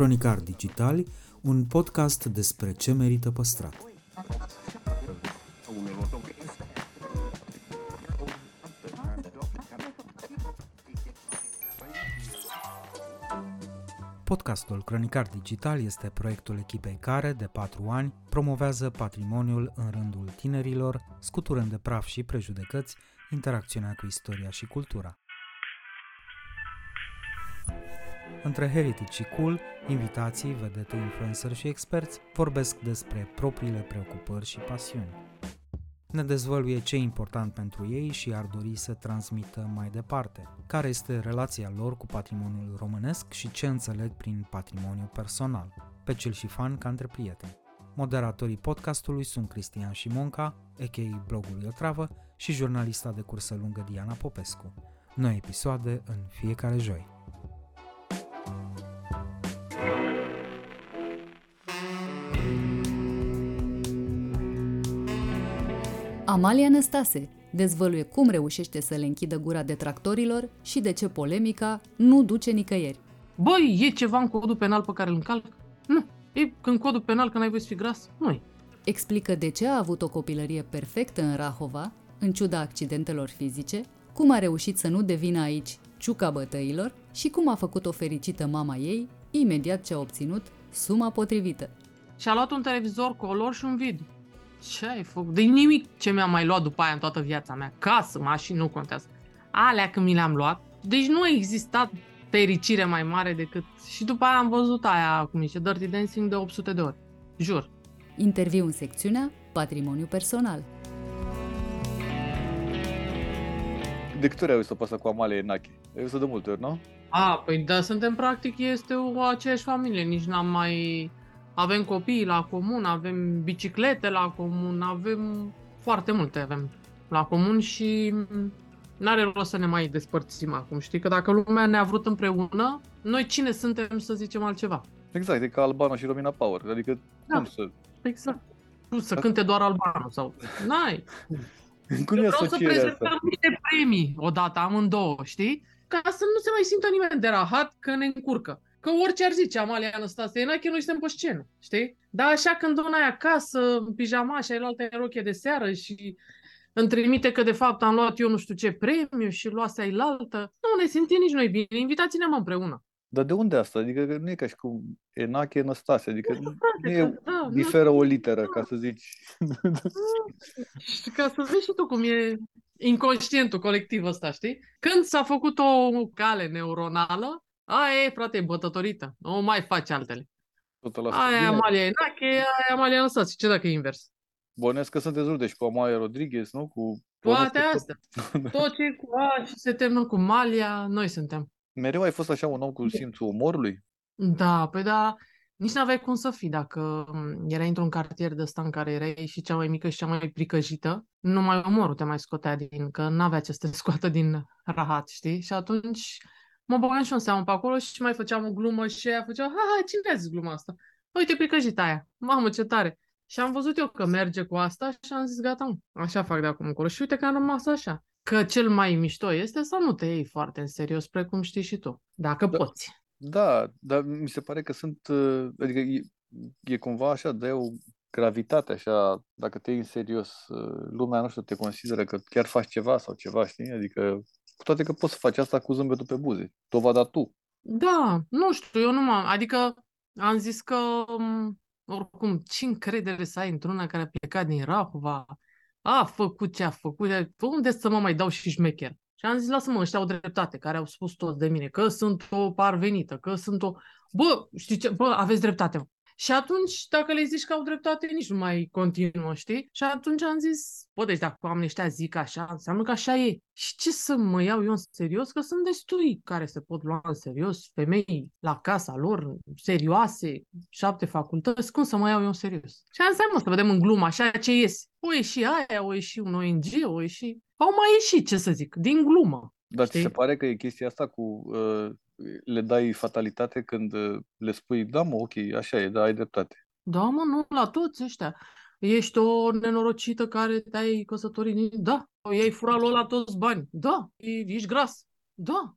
Cronicar Digitali, un podcast despre ce merită păstrat. Podcastul Cronicar Digital este proiectul echipei care, de patru ani, promovează patrimoniul în rândul tinerilor, scuturând de praf și prejudecăți interacțiunea cu istoria și cultura. Între Heritage și Cool, invitații, vedete, influencer și experți vorbesc despre propriile preocupări și pasiuni. Ne dezvăluie ce e important pentru ei și ar dori să transmită mai departe, care este relația lor cu patrimoniul românesc și ce înțeleg prin patrimoniu personal, pe cel și fan ca între prieteni. Moderatorii podcastului sunt Cristian Șimonca, a.k.a. blogul Iotravă, și jurnalista de cursă lungă Diana Popescu. Noi episoade în fiecare joi. Amalia Năstase dezvăluie cum reușește să le închidă gura detractorilor și de ce polemica nu duce nicăieri. Băi, e ceva în codul penal pe care îl încalc? Nu. E în codul penal că n-ai voie să fii gras? Nu Explică de ce a avut o copilărie perfectă în Rahova, în ciuda accidentelor fizice, cum a reușit să nu devină aici ciuca bătăilor și cum a făcut o fericită mama ei imediat ce a obținut suma potrivită. Și-a luat un televizor color și un vid. Ce ai făcut? De nimic ce mi-am mai luat după aia în toată viața mea. Casă, mașini, nu contează. Alea când mi le-am luat. Deci nu a existat fericire mai mare decât... Și după aia am văzut aia, cum zice, Dirty Dancing de 800 de ori. Jur. Interviu în secțiunea Patrimoniu Personal. De câte ori ai văzut-o pe asta cu Amalia Enache? Ai văzut de multe ori, nu? A, păi da, suntem practic, este o aceeași familie, nici n-am mai... Avem copii la comun, avem biciclete la comun, avem foarte multe avem la comun și n-are rost să ne mai despărțim acum, știi? Că dacă lumea ne-a vrut împreună, noi cine suntem să zicem altceva? Exact, e ca Albano și Romina Power, adică da. cum să... Exact. Nu să cânte doar Albano sau... N-ai. Cum Eu vreau să prezentăm niște premii odată, amândouă, știi? Ca să nu se mai simtă nimeni de rahat că ne încurcă. Că orice ar zice Amalia Anastasia Enache, noi suntem pe scenă, știi? Dar așa când una ai acasă, în pijama și ai altă rochie de seară și îmi trimite că de fapt am luat eu nu știu ce premiu și luase ai altă, nu ne simțim nici noi bine, invitați-ne împreună. Dar de unde asta? Adică nu e ca și cum Enache Năstase, adică nu, nu e, da, diferă o literă, da. ca să zici. Și ca să vezi și tu cum e inconștientul colectiv ăsta, știi? Când s-a făcut o cale neuronală, aia e, frate, e bătătorită. Nu mai faci altele. Aia e Amalia Enache, aia e Amalia Năstase. Ce dacă e invers? Bănesc că sunteți rude și cu Amalia Rodriguez, nu? Cu Toate astea. Tot ce cu A și se termină cu Malia, noi suntem mereu ai fost așa un om cu simțul umorului? Da, păi da, nici n-aveai cum să fii dacă mm, erai într-un cartier de ăsta în care erai și cea mai mică și cea mai pricăjită, numai umorul te mai scotea din, că n-avea ce să te scoată din rahat, știi? Și atunci mă băgam și un seamă pe acolo și mai făceam o glumă și ea făcea, ha, ha, cine a zis gluma asta? Uite, pricăjita aia, mamă, ce tare! Și am văzut eu că merge cu asta și am zis, gata, așa fac de acum încolo. Și uite că am rămas așa că cel mai mișto este să nu te iei foarte în serios, precum știi și tu, dacă da, poți. Da, dar mi se pare că sunt, uh, adică e, e cumva așa, de o gravitate așa, dacă te iei în serios, uh, lumea, nu știu, te consideră că chiar faci ceva sau ceva, știi? Adică, cu toate că poți să faci asta cu zâmbetul pe buze. Dovada tu. Da, nu știu, eu nu m-am, adică am zis că um, oricum, ce încredere să ai într-una care a plecat din Rahova, a făcut ce a făcut, unde să mă mai dau și șmecher? Și am zis, lasă-mă, ăștia au dreptate, care au spus toți de mine, că sunt o parvenită, că sunt o... Bă, știi ce? Bă, aveți dreptate, mă. Și atunci, dacă le zici că au dreptate, nici nu mai continuă, știi? Și atunci am zis, bă, deci dacă oamenii ăștia zic așa, înseamnă că așa e. Și ce să mă iau eu în serios? Că sunt destui care se pot lua în serios, femei la casa lor, serioase, șapte facultăți, cum să mă iau eu în serios? Și am zis, mă, să vedem în glumă așa ce iese. O ieși aia, o ieși un ONG, o ieși... Au mai ieșit, ce să zic, din glumă. Dar ți se pare că e chestia asta cu uh, le dai fatalitate când uh, le spui, da mă, ok, așa e, da, ai dreptate. Da mă, nu, la toți ăștia. Ești o nenorocită care te-ai căsătorit, da, i-ai furat la toți bani, da, ești gras, da.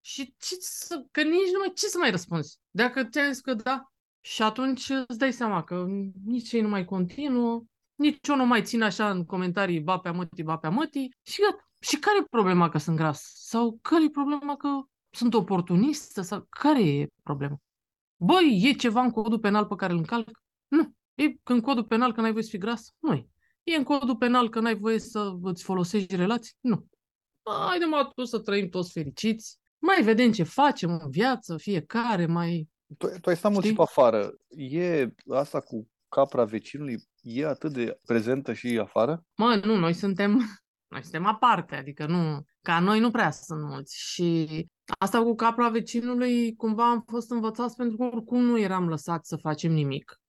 Și ce să, că nici nu mai, ce să mai răspunzi? Dacă ți-am zis că da, și atunci îți dai seama că nici ei nu mai continuă, nici eu nu mai țin așa în comentarii ba pe mătii, ba pe mătii și gata. Și care e problema că sunt gras? Sau care e problema că sunt oportunistă? Sau care e problema? Băi, e ceva în codul penal pe care îl încalc? Nu. E în codul penal că n-ai voie să fii gras? Nu e. E în codul penal că n-ai voie să îți folosești relații? Nu. Haide mă tu să trăim toți fericiți. Mai vedem ce facem în viață, fiecare, mai... Tu, tu ai stat mult timp afară. E asta cu capra vecinului, e atât de prezentă și afară? Mă, nu, noi suntem, noi suntem aparte, adică nu, ca noi nu prea sunt mulți și asta cu capra vecinului cumva am fost învățați pentru că oricum nu eram lăsați să facem nimic.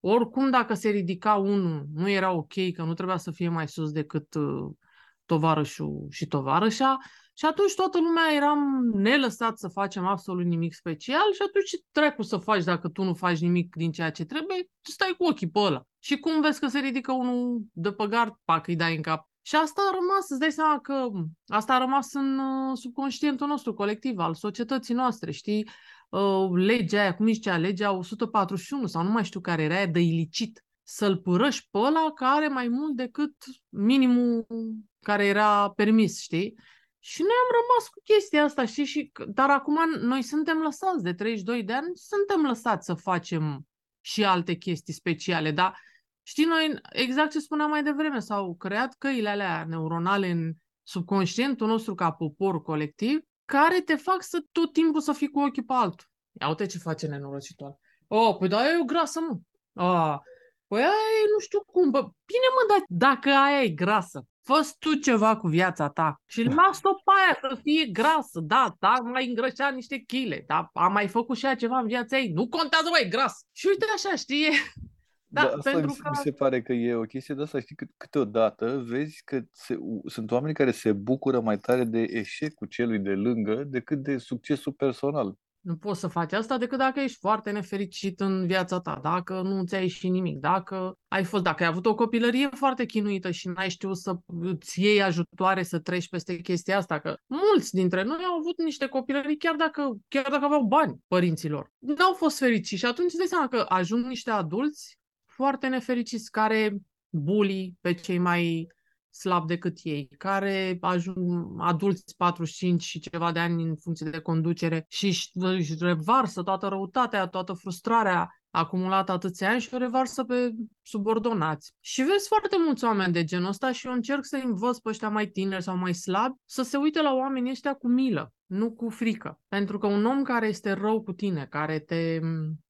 Oricum, dacă se ridica unul, nu era ok, că nu trebuia să fie mai sus decât uh, tovarășul și tovarășa, și atunci toată lumea eram nelăsat să facem absolut nimic special și atunci ce trecu să faci dacă tu nu faci nimic din ceea ce trebuie? Tu stai cu ochii pe ăla. Și cum vezi că se ridică unul de pe gard, pac, îi dai în cap. Și asta a rămas, îți dai seama că asta a rămas în uh, subconștientul nostru colectiv, al societății noastre, știi? Uh, legea aia, cum zicea, legea 141 sau nu mai știu care era aia de ilicit. Să-l părăși pe ăla care are mai mult decât minimul care era permis, știi? Și noi am rămas cu chestia asta, știi? Și, dar acum noi suntem lăsați de 32 de ani, suntem lăsați să facem și alte chestii speciale, dar știi, noi, exact ce spuneam mai devreme, s-au creat căile alea neuronale în subconștientul nostru ca popor colectiv, care te fac să tot timpul să fii cu ochii pe altul. Ia uite ce face nenorocitoare. Oh, păi da, e o grasă, mă. Ah, păi aia e nu știu cum. Bă, bine, mă, dar dacă aia e grasă, fă tu ceva cu viața ta și lasă-o pe aia să fie grasă. Da, da, mai îngrășat niște chile, da, a mai făcut și ea ceva în viața ei. Nu contează, mai gras. Și uite așa, știi? Da, da asta pentru mi, că... mi se pare că e o chestie de asta, știi, că câteodată vezi că se, sunt oameni care se bucură mai tare de eșecul celui de lângă decât de succesul personal. Nu poți să faci asta decât dacă ești foarte nefericit în viața ta, dacă nu ți-ai ieșit nimic, dacă ai fost, dacă ai avut o copilărie foarte chinuită și n-ai știut să îți iei ajutoare să treci peste chestia asta, că mulți dintre noi au avut niște copilării chiar dacă, chiar dacă aveau bani părinților. N-au fost fericiți și atunci îți dai seama că ajung niște adulți foarte nefericiți care bully pe cei mai slab decât ei, care ajung adulți 45 și ceva de ani în funcție de conducere și își revarsă toată răutatea, toată frustrarea acumulată atâția ani și o revarsă pe subordonați. Și vezi foarte mulți oameni de genul ăsta și eu încerc să învăț pe ăștia mai tineri sau mai slabi să se uite la oamenii ăștia cu milă, nu cu frică. Pentru că un om care este rău cu tine, care te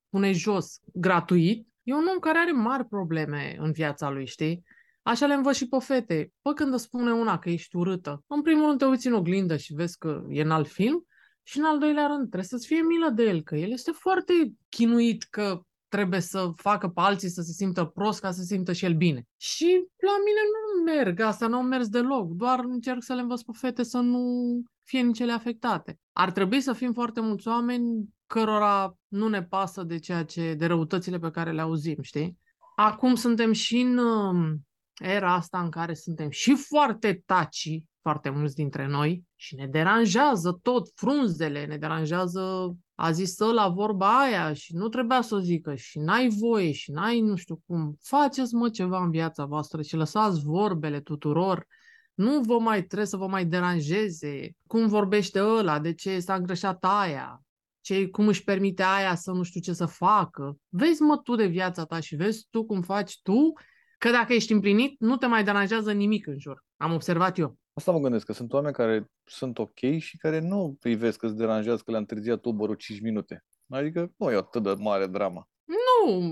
pune jos gratuit, e un om care are mari probleme în viața lui, știi? Așa le învăț și pe fete. Pă când îți spune una că ești urâtă, în primul rând te uiți în oglindă și vezi că e în alt film și în al doilea rând trebuie să-ți fie milă de el, că el este foarte chinuit că trebuie să facă pe alții să se simtă prost ca să se simtă și el bine. Și la mine nu merg, asta nu au mers deloc, doar încerc să le învăț pe fete să nu fie nici ele afectate. Ar trebui să fim foarte mulți oameni cărora nu ne pasă de ceea ce, de răutățile pe care le auzim, știi? Acum suntem și în um, era asta în care suntem și foarte taci, foarte mulți dintre noi, și ne deranjează tot frunzele, ne deranjează a zis la vorba aia și nu trebuia să o zică și n-ai voie și n-ai nu știu cum. Faceți mă ceva în viața voastră și lăsați vorbele tuturor. Nu vă mai trebuie să vă mai deranjeze. Cum vorbește ăla, de ce s-a îngrășat aia, ce, cum își permite aia să nu știu ce să facă. Vezi mă tu de viața ta și vezi tu cum faci tu Că dacă ești împlinit, nu te mai deranjează nimic în jur. Am observat eu. Asta mă gândesc, că sunt oameni care sunt ok și care nu privesc că îți deranjează că le-a întârziat Uber 5 minute. Adică nu e atât de mare drama. Nu,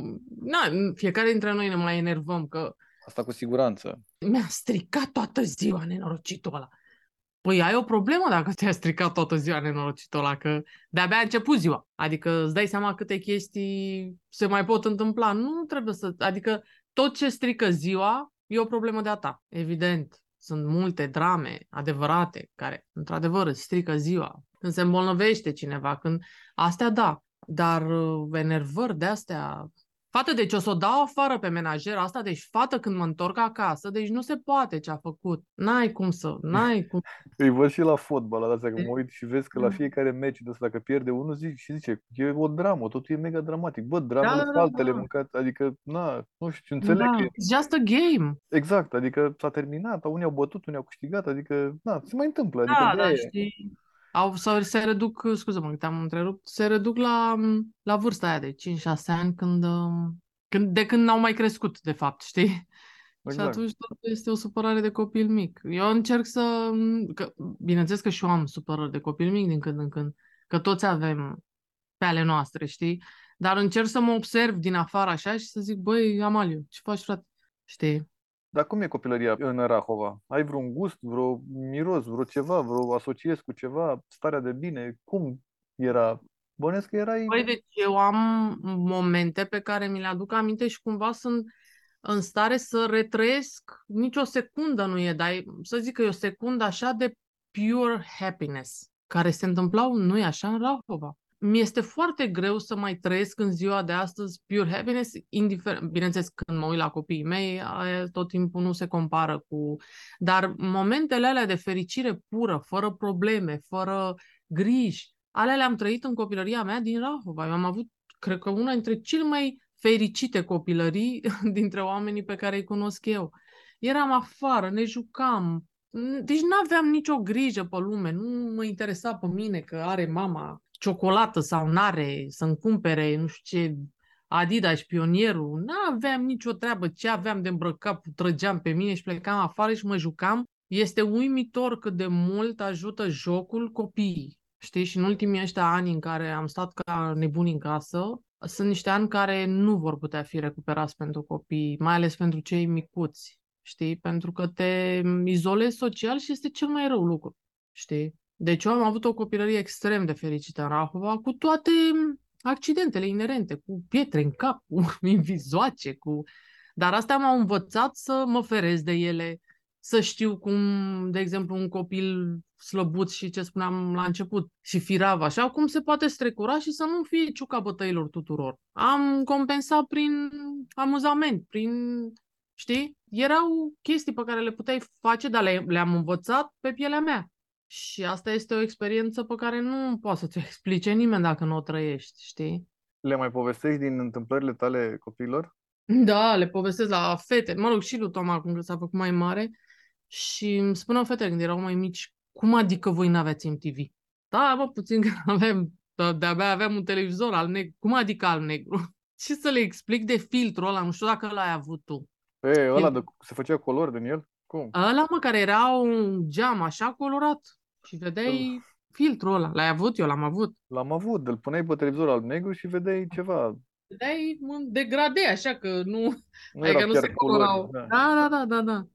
na, fiecare dintre noi ne mai enervăm că... Asta cu siguranță. Mi-a stricat toată ziua nenorocitul ăla. Păi ai o problemă dacă ți-a stricat toată ziua nenorocitul ăla, că de-abia a început ziua. Adică îți dai seama câte chestii se mai pot întâmpla. Nu trebuie să... Adică tot ce strică ziua e o problemă de-a ta. Evident, sunt multe drame adevărate care, într-adevăr, îți strică ziua. Când se îmbolnăvește cineva, când... Astea da, dar uh, enervări de-astea Fată, deci o să o dau afară pe menajera asta, deci fată când mă întorc acasă, deci nu se poate ce a făcut. N-ai cum să, n-ai cum. Îi văd și la fotbal, la astea, că mă uit și vezi că la Da. fiecare meci de ăsta, dacă pierde unul, zic și zice, e o dramă, totul e mega dramatic. Bă, dramă Da, da, da, da, altele da. mâncat, adică, na, nu știu, înțeleg Da, că e it's just a game. Exact, adică s-a terminat, unii au bătut, unii au câștigat, adică, na, se mai întâmplă, adică Da, de-aia da, e. știi, au, sau se reduc, scuză-mă că te-am întrerupt, se reduc la, la vârsta aia de 5-6 ani când, um, când, de când n-au mai crescut, de fapt, știi? Și Exact. atunci tot este o supărare de copil mic. Eu încerc să, că, bineînțeles că și eu am supărări de copil mic din când în când, că toți avem pe ale noastre, știi? Dar încerc să mă observ din afară așa și să zic, băi, Amaliu, ce faci, frate? Știi? Dar cum e copilăria în Rahova? Ai vreun gust, vreo miros, vreo ceva, vreo asociezi cu ceva, starea de bine? Cum era? Bănesc că erai... Păi, deci eu am momente pe care mi le aduc aminte și cumva sunt în stare să retrăiesc, nici o secundă nu e, dar e- să zic că e o secundă așa de pure happiness, care se întâmplau, nu e așa, în Rahova. Mi este foarte greu să mai trăiesc în ziua de astăzi pure happiness, indiferent, bineînțeles, când mă uit la copiii mei, aia tot timpul nu se compară cu... Dar momentele alea de fericire pură, fără probleme, fără griji, alea le-am trăit în copilăria mea din Rahova. Eu am avut, cred că, una dintre cele mai fericite copilării dintre oamenii pe care îi cunosc eu. Eram afară, ne jucam, n- deci nu aveam nicio grijă pe lume, nu mă interesa pe mine că are mama ciocolată sau n-are, să-mi cumpere, nu știu ce, Adidas, pionierul, nu aveam nicio treabă, ce aveam de îmbrăcat, trăgeam pe mine și plecam afară și mă jucam. Este uimitor cât de mult ajută jocul copiii. Știi? Și în ultimii ăștia ani în care am stat ca nebuni în casă, sunt niște ani care nu vor putea fi recuperați pentru copii, mai ales pentru cei micuți, știi? Pentru că te izolezi social și este cel mai rău lucru, știi? Deci eu am avut o copilărie extrem de fericită în Rahova, cu toate accidentele inerente, cu pietre în cap, cu invizoace, cu... Dar astea m-au învățat să mă feresc de ele, să știu cum, de exemplu, un copil slăbuț și ce spuneam la început, și firav așa, cum se poate strecura și să nu fie ciuca bătăilor tuturor. Am compensat prin amuzament, prin, știi? Erau chestii pe care le puteai face, dar le, le-am învățat pe pielea mea. Și asta este o experiență pe care nu poate să ți-o explice nimeni dacă nu o trăiești, știi? Le mai povestești din întâmplările tale copiilor? Da, le povestesc la fete, mă rog, și lui Tom acum că s-a făcut mai mare și îmi spuneau fetele când erau mai mici, cum adică voi n-aveați MTV? Da, bă, puțin că avem, da, de-abia aveam un televizor al negru. Cum adică al negru? Ce să le explic de filtrul ăla? Nu știu dacă l-ai avut tu. E, ăla Film. de, se făcea color din el? Cum? Ăla, mă, care era un geam așa colorat și vedeai filtrul ăla. L-ai avut? Eu l-am avut. L-am avut, îl puneai pe televizor al negru și vedeai ceva. Vedeai în degrade, așa că nu... Nu Adică erau nu chiar se colorau. culori. Da, da, da, da, da.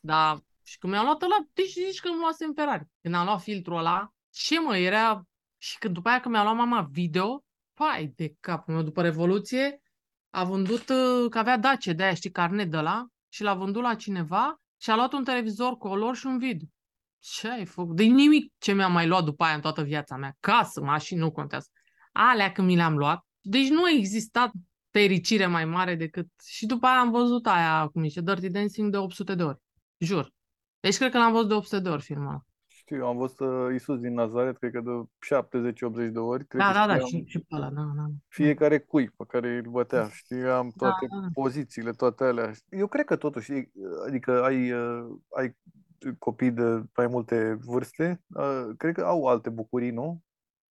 Da, și când mi-am luat ăla, deci zici că îmi luasem Ferrari. Când am luat filtrul ăla, ce mă, era... Și când după aia când mi-a luat mama video, pai de capul meu, după Revoluție, a vândut, uh, că avea Dacia de aia, știi, carnet de la și l-a vândut la cineva și a luat un televizor color și un vid. Ce ai făcut? De nimic ce mi-am mai luat după aia în toată viața mea. Casă, mașini, nu contează. Alea când mi le-am luat, deci nu a existat fericire mai mare decât... Și după aia am văzut aia, cum zice, Dirty Dancing de 800 de ori. Jur. Deci cred că l-am văzut de 800 de ori filmul ăla. Știu, eu am văzut uh, Iisus din Nazaret, cred că de 70-80 de ori. Cred Da, că da, da, știam și, și pe ăla, da, da. fiecare cui pe care îl bătea. Știam toate da. pozițiile, toate alea. Eu cred că totuși, e- adică ai, uh, ai copii de mai multe vârste, uh, cred că au alte bucurii, nu?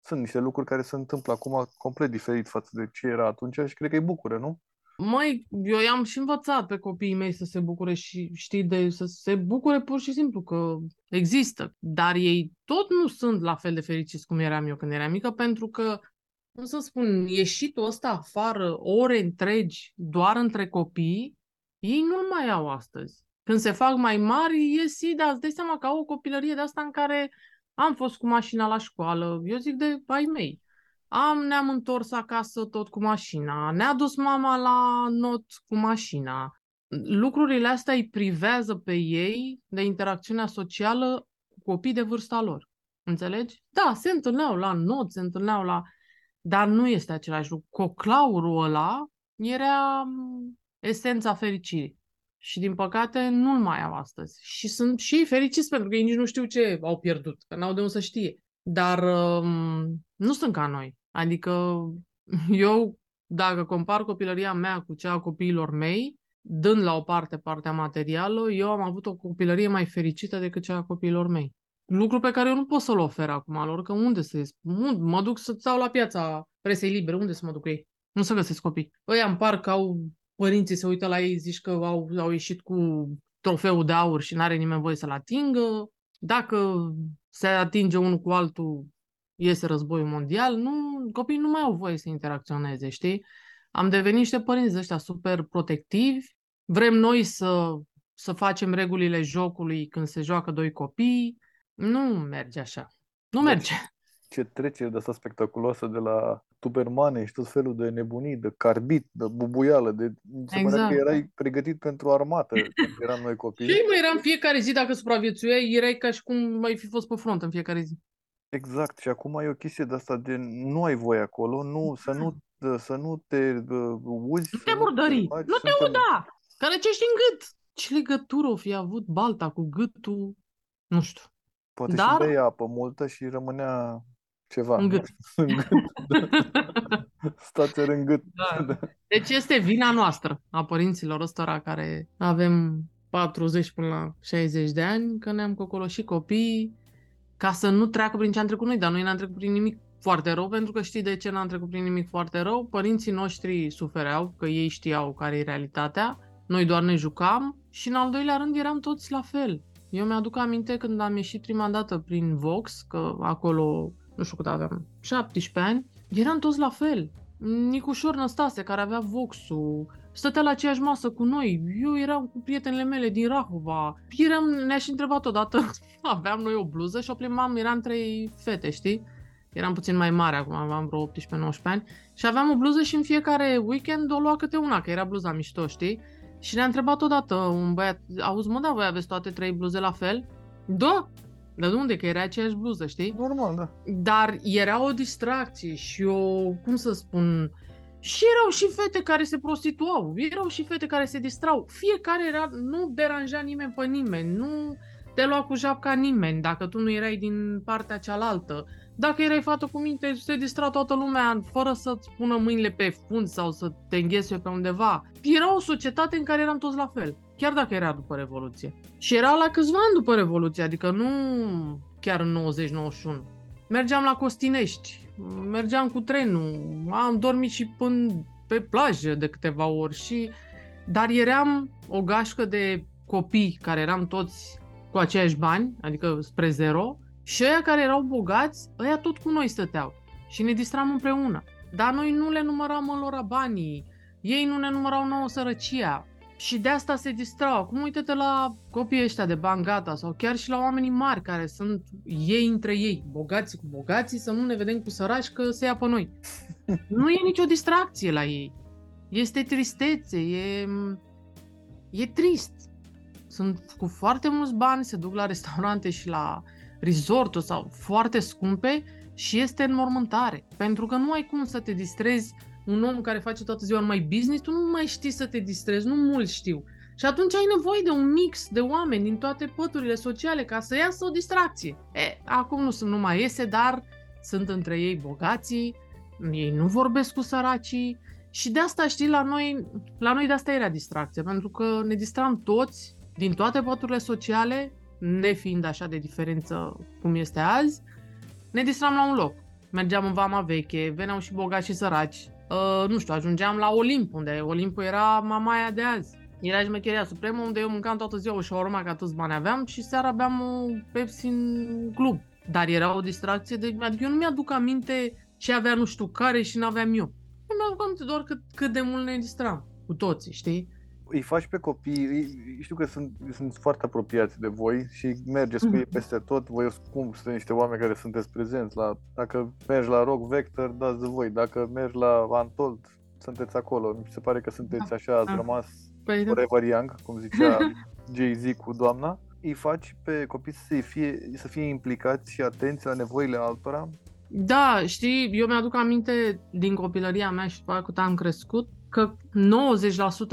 Sunt niște lucruri care se întâmplă acum complet diferit față de ce era atunci și cred că îi bucură, nu? Măi, eu i-am și învățat pe copiii mei să se bucure și știi de să se bucure pur și simplu că există, dar ei tot nu sunt la fel de fericiți cum eram eu când eram mică, pentru că, cum să spun, ieșitul ăsta afară, ore întregi, doar între copii, ei nu-l mai au astăzi. Când se fac mai mari, ies, dar îți dai seama că au o copilărie de asta în care am fost cu mașina la școală, eu zic de ai mei. Am, ne-am întors acasă tot cu mașina, ne-a dus mama la not cu mașina. Lucrurile astea îi privează pe ei de interacțiunea socială cu copii de vârsta lor. Înțelegi? Da, se întâlneau la not, se întâlneau la... Dar nu este același lucru. Coclaurul ăla era mm, esența fericirii. Și din păcate nu-l mai au astăzi. Și sunt și ei fericiți pentru că ei nici nu știu ce au pierdut, că n-au de unde să știe. Dar um, nu sunt ca noi. Adică eu, dacă compar copilăria mea cu cea a copiilor mei, dând la o parte partea materială, eu am avut o copilărie mai fericită decât cea a copiilor mei. Lucru pe care eu nu pot să-l ofer acum lor, că unde să ies? Mă duc să stau la piața presei libere, unde să mă duc ei? Nu să găsesc copii. Ăia în parc au părinții se uită la ei, zici că au, au ieșit cu trofeul de aur și n-are nimeni voie să-l atingă. Dacă se atinge unul cu altul, iese războiul mondial, nu, copiii nu mai au voie să interacționeze, știi? Am devenit niște părinți ăștia super protectivi, vrem noi să, să facem regulile jocului când se joacă doi copii, nu merge așa. Nu deci, merge. Ce trecere de asta spectaculoasă de la tubermane și tot felul de nebunii, de carbit, de bubuială, de... Se exact. că erai pregătit pentru armată când eram noi copii. Și mai eram fiecare zi, dacă supraviețuiai, erai ca și cum mai fi fost pe front în fiecare zi. Exact, și acum e o chestie de asta de nu ai voie acolo, nu, să nu să nu te uh, uzi. Nu te murdări, nu te suntem... uda, că răcești în gât. Ce legătură o fi avut balta cu gâtul? Nu știu. Poate Dar... și bei apă multă și rămânea ceva. În gât. în gât. Stați în gât. Da. Deci este vina noastră, a părinților ăstora care avem 40 până la 60 de ani, că ne-am cocoloșit copiii ca să nu treacă prin ce am trecut noi, dar noi n-am trecut prin nimic foarte rău, pentru că știi de ce n-am trecut prin nimic foarte rău? Părinții noștri sufereau, că ei știau care e realitatea, noi doar ne jucam și în al doilea rând eram toți la fel. Eu mi-aduc aminte când am ieșit prima dată prin Vox, că acolo, nu știu cât aveam, 17 ani, eram toți la fel. Nicușor Năstase, care avea Vox-ul, stătea la aceeași masă cu noi. Eu eram cu prietenele mele din Rahova. Eram, ne-a și întrebat odată, aveam noi o bluză și o plimbam, eram trei fete, știi? Eram puțin mai mare acum, aveam vreo 18-19 ani. Și aveam o bluză și în fiecare weekend o lua câte una, că era bluza mișto, știi? Și ne-a întrebat odată un băiat, auzi mă, da, voi aveți toate trei bluze la fel? Da, dar de unde? Că era aceeași bluză, știi? Normal, da. Dar era o distracție și o, cum să spun, și erau și fete care se prostituau, erau și fete care se distrau. Fiecare era, nu deranja nimeni pe nimeni, nu te lua cu japca nimeni dacă tu nu erai din partea cealaltă. Dacă erai fată cu minte, se distra toată lumea fără să-ți pună mâinile pe fund sau să te înghese pe undeva. Era o societate în care eram toți la fel, chiar dacă era după Revoluție. Și era la câțiva ani după Revoluție, adică nu chiar în 90-91. Mergeam la Costinești, mergeam cu trenul, am dormit și până pe plajă de câteva ori și... Dar eram o gașcă de copii care eram toți cu aceiași bani, adică spre zero, și ăia care erau bogați, ăia tot cu noi stăteau și ne distram împreună. Dar noi nu le număram în lor banii, ei nu ne numărau nouă sărăcia. Și de asta se distrau. Acum uite-te la copiii ăștia de bani gata sau chiar și la oamenii mari care sunt ei între ei, bogați cu bogații, să nu ne vedem cu săraci că se ia pe noi. nu e nicio distracție la ei. Este tristețe, e, e trist. Sunt cu foarte mulți bani, se duc la restaurante și la resorturi sau foarte scumpe și este în mormântare. Pentru că nu ai cum să te distrezi un om care face toată ziua numai business, tu nu mai știi să te distrezi, nu mulți știu. Și atunci ai nevoie de un mix de oameni din toate păturile sociale ca să iasă o distracție. E, acum nu sunt numai iese, dar sunt între ei bogații, ei nu vorbesc cu săracii și de asta, știi, la noi, la noi de asta era distracție, pentru că ne distram toți din toate păturile sociale nefiind așa de diferență cum este azi, ne distram la un loc. Mergeam în Vama Veche, veneau și bogați și săraci. Uh, nu știu, ajungeam la Olimp, unde Olimpul era mamaia de azi. Era șmecheria supremă, unde eu mâncam toată ziua o șaurma, că atâți bani aveam, și seara beam o Pepsi în club. Dar era o distracție, de, adică eu nu mi-aduc aminte ce avea nu știu care și n-aveam eu. Eu mi-aduc aminte doar cât, cât de mult ne distram, cu toții, știi? Îi faci pe copii, știu că sunt, sunt foarte apropiați de voi și mergeți cu ei mhm. peste tot, voi cum sunt niște oameni care sunteți prezenți la, dacă mergi la Rock Vector, dați de voi, dacă mergi la Antold, sunteți acolo, mi se pare că sunteți da. așa, ați da. rămas păi, da. forever young, cum zicea Jay-Z cu doamna, îi faci pe copii să fie, să fie implicați și atenți la nevoile altora? Da, știi, eu mi-aduc aminte din copilăria mea și după cât am crescut, că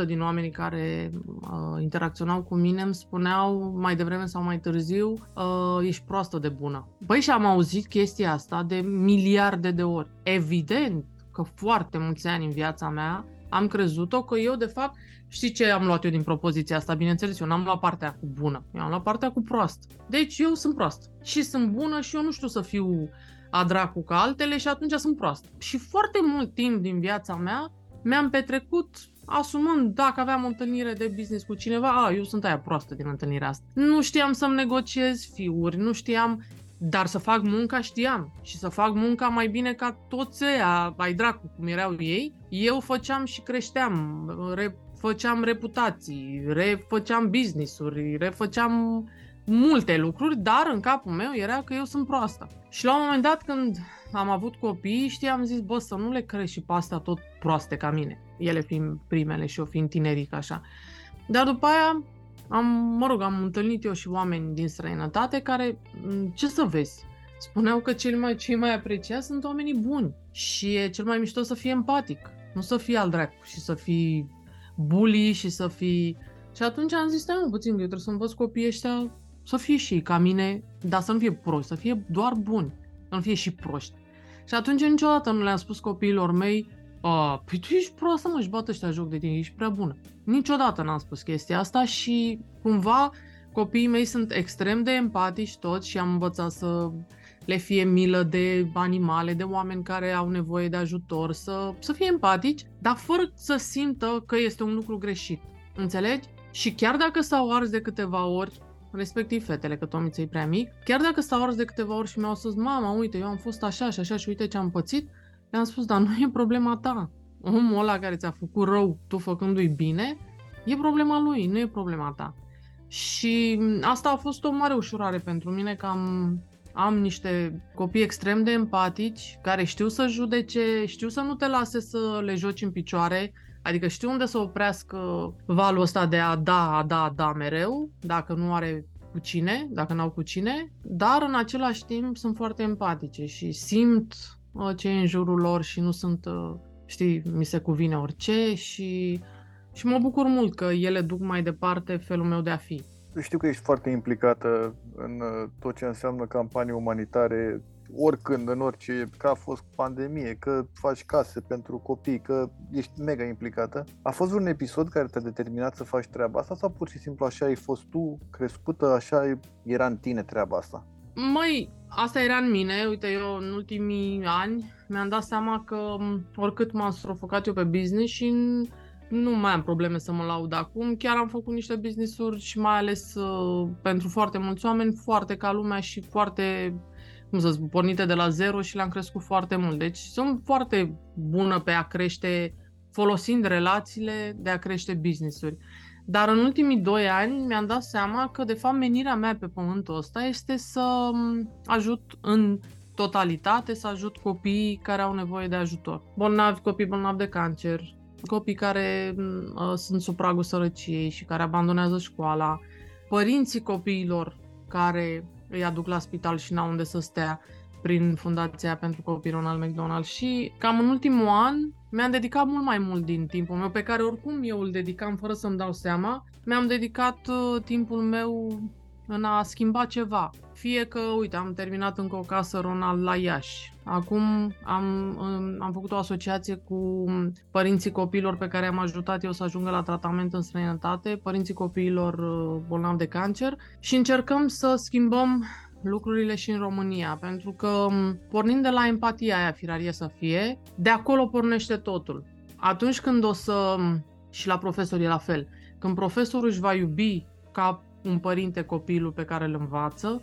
90% din oamenii care uh, interacționau cu mine îmi spuneau mai devreme sau mai târziu uh, ești proastă de bună. Băi, și am auzit chestia asta de miliarde de ori. Evident că foarte mulți ani în viața mea am crezut-o că eu, de fapt, știi ce am luat eu din propoziția asta? Bineînțeles, eu n-am luat partea cu bună, eu am luat partea cu proastă. Deci eu sunt proastă și sunt bună și eu nu știu să fiu a dracu ca altele și atunci sunt proastă. Și foarte mult timp din viața mea mi-am petrecut asumând dacă aveam o întâlnire de business cu cineva, a, eu sunt aia proastă din întâlnirea asta. Nu știam să-mi negociez fiuri, nu știam, dar să fac munca știam și să fac munca mai bine ca toți ăia, ai dracu, cum erau ei, eu făceam și creșteam, re, făceam reputații, refăceam business-uri, refăceam multe lucruri, dar în capul meu era că eu sunt proastă. Și la un moment dat când am avut copii, știi, am zis, bă, să nu le crezi și pe astea tot proaste ca mine. Ele fiind primele și eu fiind tineric așa. Dar după aia am, mă rog, am întâlnit eu și oameni din străinătate care, ce să vezi, spuneau că cei mai, cei mai apreciați sunt oamenii buni și e cel mai mișto să fii empatic, nu să fii al dracu și să fii bully și să fii... Și atunci am zis, stai mă puțin, eu trebuie să învăț copiii ăștia să fie și ca mine, dar să nu fie proști, să fie doar buni, să nu fie și proști. Și atunci niciodată nu le-am spus copiilor mei, a, păi tu ești proastă, mă, își bată ăștia joc de tine, ești prea bună. Niciodată n-am spus chestia asta și cumva copiii mei sunt extrem de empatici toți și am învățat să le fie milă de animale, de oameni care au nevoie de ajutor, să, să fie empatici, dar fără să simtă că este un lucru greșit. Înțelegi? Și chiar dacă s-au ars de câteva ori, respectiv fetele, că Tomiță e prea mic, chiar dacă s-au ars de câteva ori și mi-au spus, mama, uite, eu am fost așa și așa și uite ce am pățit, le-am spus, dar nu e problema ta. Omul ăla care ți-a făcut rău, tu făcându-i bine, e problema lui, nu e problema ta. Și asta a fost o mare ușurare pentru mine că am, am niște copii extrem de empatici, care știu să judece, știu să nu te lase să le joci în picioare, Adică știu unde să oprească valul ăsta de a da, a da, a da mereu, dacă nu are cu cine, dacă n-au cu cine, dar în același timp sunt foarte empatice și simt uh, ce e în jurul lor și nu sunt, uh, știi, mi se cuvine orice și, și mă bucur mult că ele duc mai departe felul meu de a fi. Știu că ești foarte implicată în uh, tot ce înseamnă campanii umanitare oricând, în orice, că a fost pandemie, că faci case pentru copii, că ești mega implicată. A fost un episod care te-a determinat să faci treaba asta sau pur și simplu așa ai fost tu crescută, așa era în tine treaba asta? Măi, asta era în mine. Uite, eu în ultimii ani mi-am dat seama că oricât m-am strofocat eu pe business și nu mai am probleme să mă laud acum. Chiar am făcut niște business-uri și mai ales uh, pentru foarte mulți oameni, foarte ca lumea și foarte cum să spun, pornite de la zero și le-am crescut foarte mult. Deci sunt foarte bună pe a crește, folosind relațiile de a crește business-uri. Dar în ultimii doi ani mi-am dat seama că, de fapt, menirea mea pe pământul ăsta este să ajut în totalitate, să ajut copiii care au nevoie de ajutor. Bolnavi, copii bolnavi de cancer, copii care uh, sunt sub pragul sărăciei și care abandonează școala, părinții copiilor care îi aduc la spital și n-au unde să stea prin Fundația pentru Copii Ronald McDonald și cam în ultimul an mi-am dedicat mult mai mult din timpul meu, pe care oricum eu îl dedicam fără să-mi dau seama, mi-am dedicat uh, timpul meu în a schimba ceva. Fie că, uite, am terminat încă o casă Ronald la Iași. Acum am, am făcut o asociație cu părinții copiilor pe care am ajutat eu să ajungă la tratament în străinătate, părinții copiilor uh, bolnavi de cancer și încercăm să schimbăm lucrurile și în România, pentru că um, pornind de la empatia aia, firarie să fie, de acolo pornește totul. Atunci când o să, um, și la profesor e la fel, când profesorul își va iubi ca un părinte copilul pe care îl învață,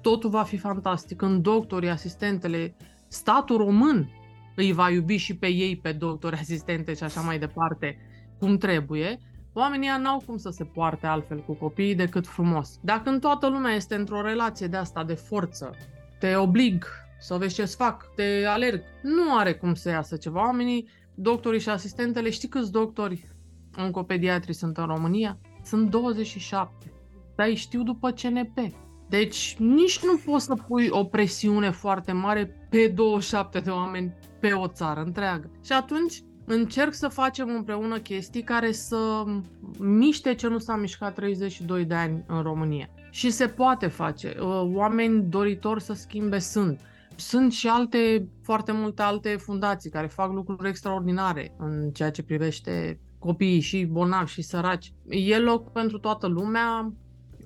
totul va fi fantastic. Când doctorii, asistentele, statul român îi va iubi și pe ei, pe doctori, asistente și așa mai departe, cum trebuie, oamenii n-au cum să se poarte altfel cu copiii decât frumos. Dacă când toată lumea este într-o relație de asta, de forță, te oblig să vezi ce-ți fac, te alerg, nu are cum să iasă ceva. Oamenii, doctorii și asistentele, știi câți doctori oncopediatri sunt în România? Sunt 27 dar îi știu după CNP. Deci nici nu poți să pui o presiune foarte mare pe 27 de oameni pe o țară întreagă. Și atunci încerc să facem împreună chestii care să miște ce nu s-a mișcat 32 de ani în România. Și se poate face. Uh, oameni doritori să schimbe sunt. Sunt și alte, foarte multe alte fundații care fac lucruri extraordinare în ceea ce privește copiii și bolnavi și săraci. E loc pentru toată lumea.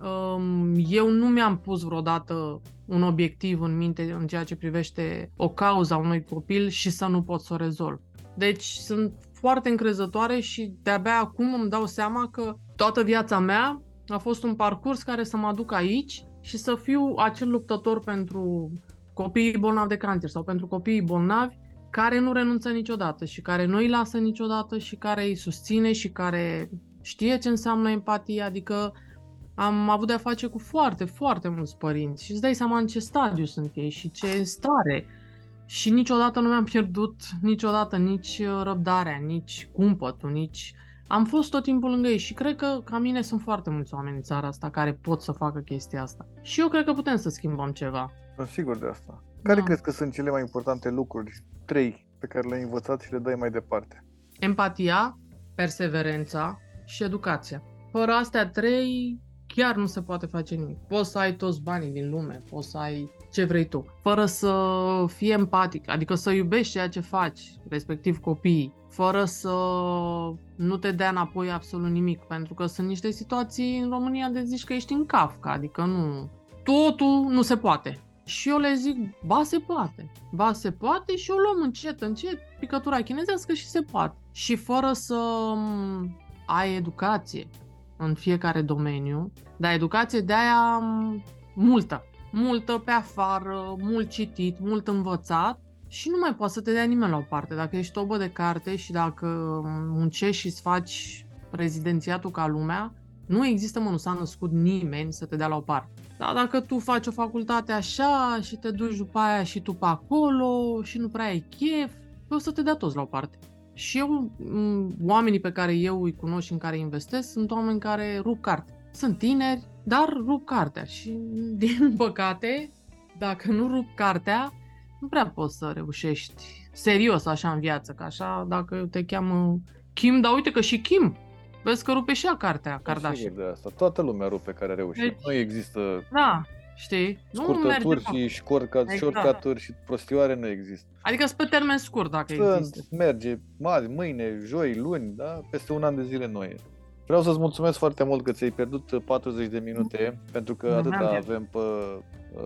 Um, eu nu mi-am pus vreodată un obiectiv în minte în ceea ce privește o cauză a unui copil și să nu pot să o rezolv. Deci sunt foarte încrezătoare și de-abia acum îmi dau seama că toată viața mea a fost un parcurs care să mă aduc aici și să fiu acel luptător pentru copiii bolnavi de cancer sau pentru copiii bolnavi care nu renunță niciodată și care nu îi lasă niciodată și care îi susține și care știe ce înseamnă empatie, adică am avut de-a face cu foarte, foarte mulți părinți și îți dai seama în ce stadiu sunt ei și ce stare. Și niciodată nu mi-am pierdut niciodată nici uh, răbdarea, nici cumpătul, nici... Am fost tot timpul lângă ei și cred că ca mine sunt foarte mulți oameni în țara asta care pot să facă chestia asta. Și eu cred că putem să schimbăm ceva. Sunt sigur de asta. Care da. crezi că sunt cele mai importante lucruri, trei, pe care le-ai învățat și le dai mai departe? Empatia, perseverența și educația. Fără astea trei, chiar nu se poate face nimic. Poți să ai toți banii din lume, poți să ai ce vrei tu, fără să fii empatic, adică să iubești ceea ce faci, respectiv copiii, fără să nu te dea înapoi absolut nimic, pentru că sunt niște situații în România de zici că ești în Kafka, adică nu... Totul nu se poate. Și eu le zic, ba se poate, ba se poate și o luăm încet, încet, picătura chinezească și se poate. Și fără să ai educație în fiecare domeniu, dar educație de aia multă, multă pe afară, mult citit, mult învățat și nu mai poți să te dea nimeni la o parte. Dacă ești tobă de carte și dacă muncești și îți faci prezidențiatul ca lumea, nu există, mă, nu s-a născut nimeni să te dea la o parte. Dar dacă tu faci o facultate așa și te duci după aia și tu pe acolo și nu prea ai chef, o să te dea toți la o parte. Și eu, oamenii pe care eu îi cunosc și în care investesc, sunt oameni care rup carte. Sunt tineri, dar rup cartea și, din păcate, dacă nu rup cartea, nu prea poți să reușești serios așa în viață, că așa dacă te cheamă Kim, dar uite că și Kim, vezi că rupe și ea cartea Kardashian. de asta, toată lumea rupe care reușește. Deci, nu există da, știi? Scurtături și shortcut, exact. shortcut și prostioare nu există. Adică sunt pe termen scurt dacă Sunt, există. merge, marți, mâine, joi, luni, da? Peste un an de zile noi. Vreau să-ți mulțumesc foarte mult că ți-ai pierdut 40 de minute, pentru că atâta avem pe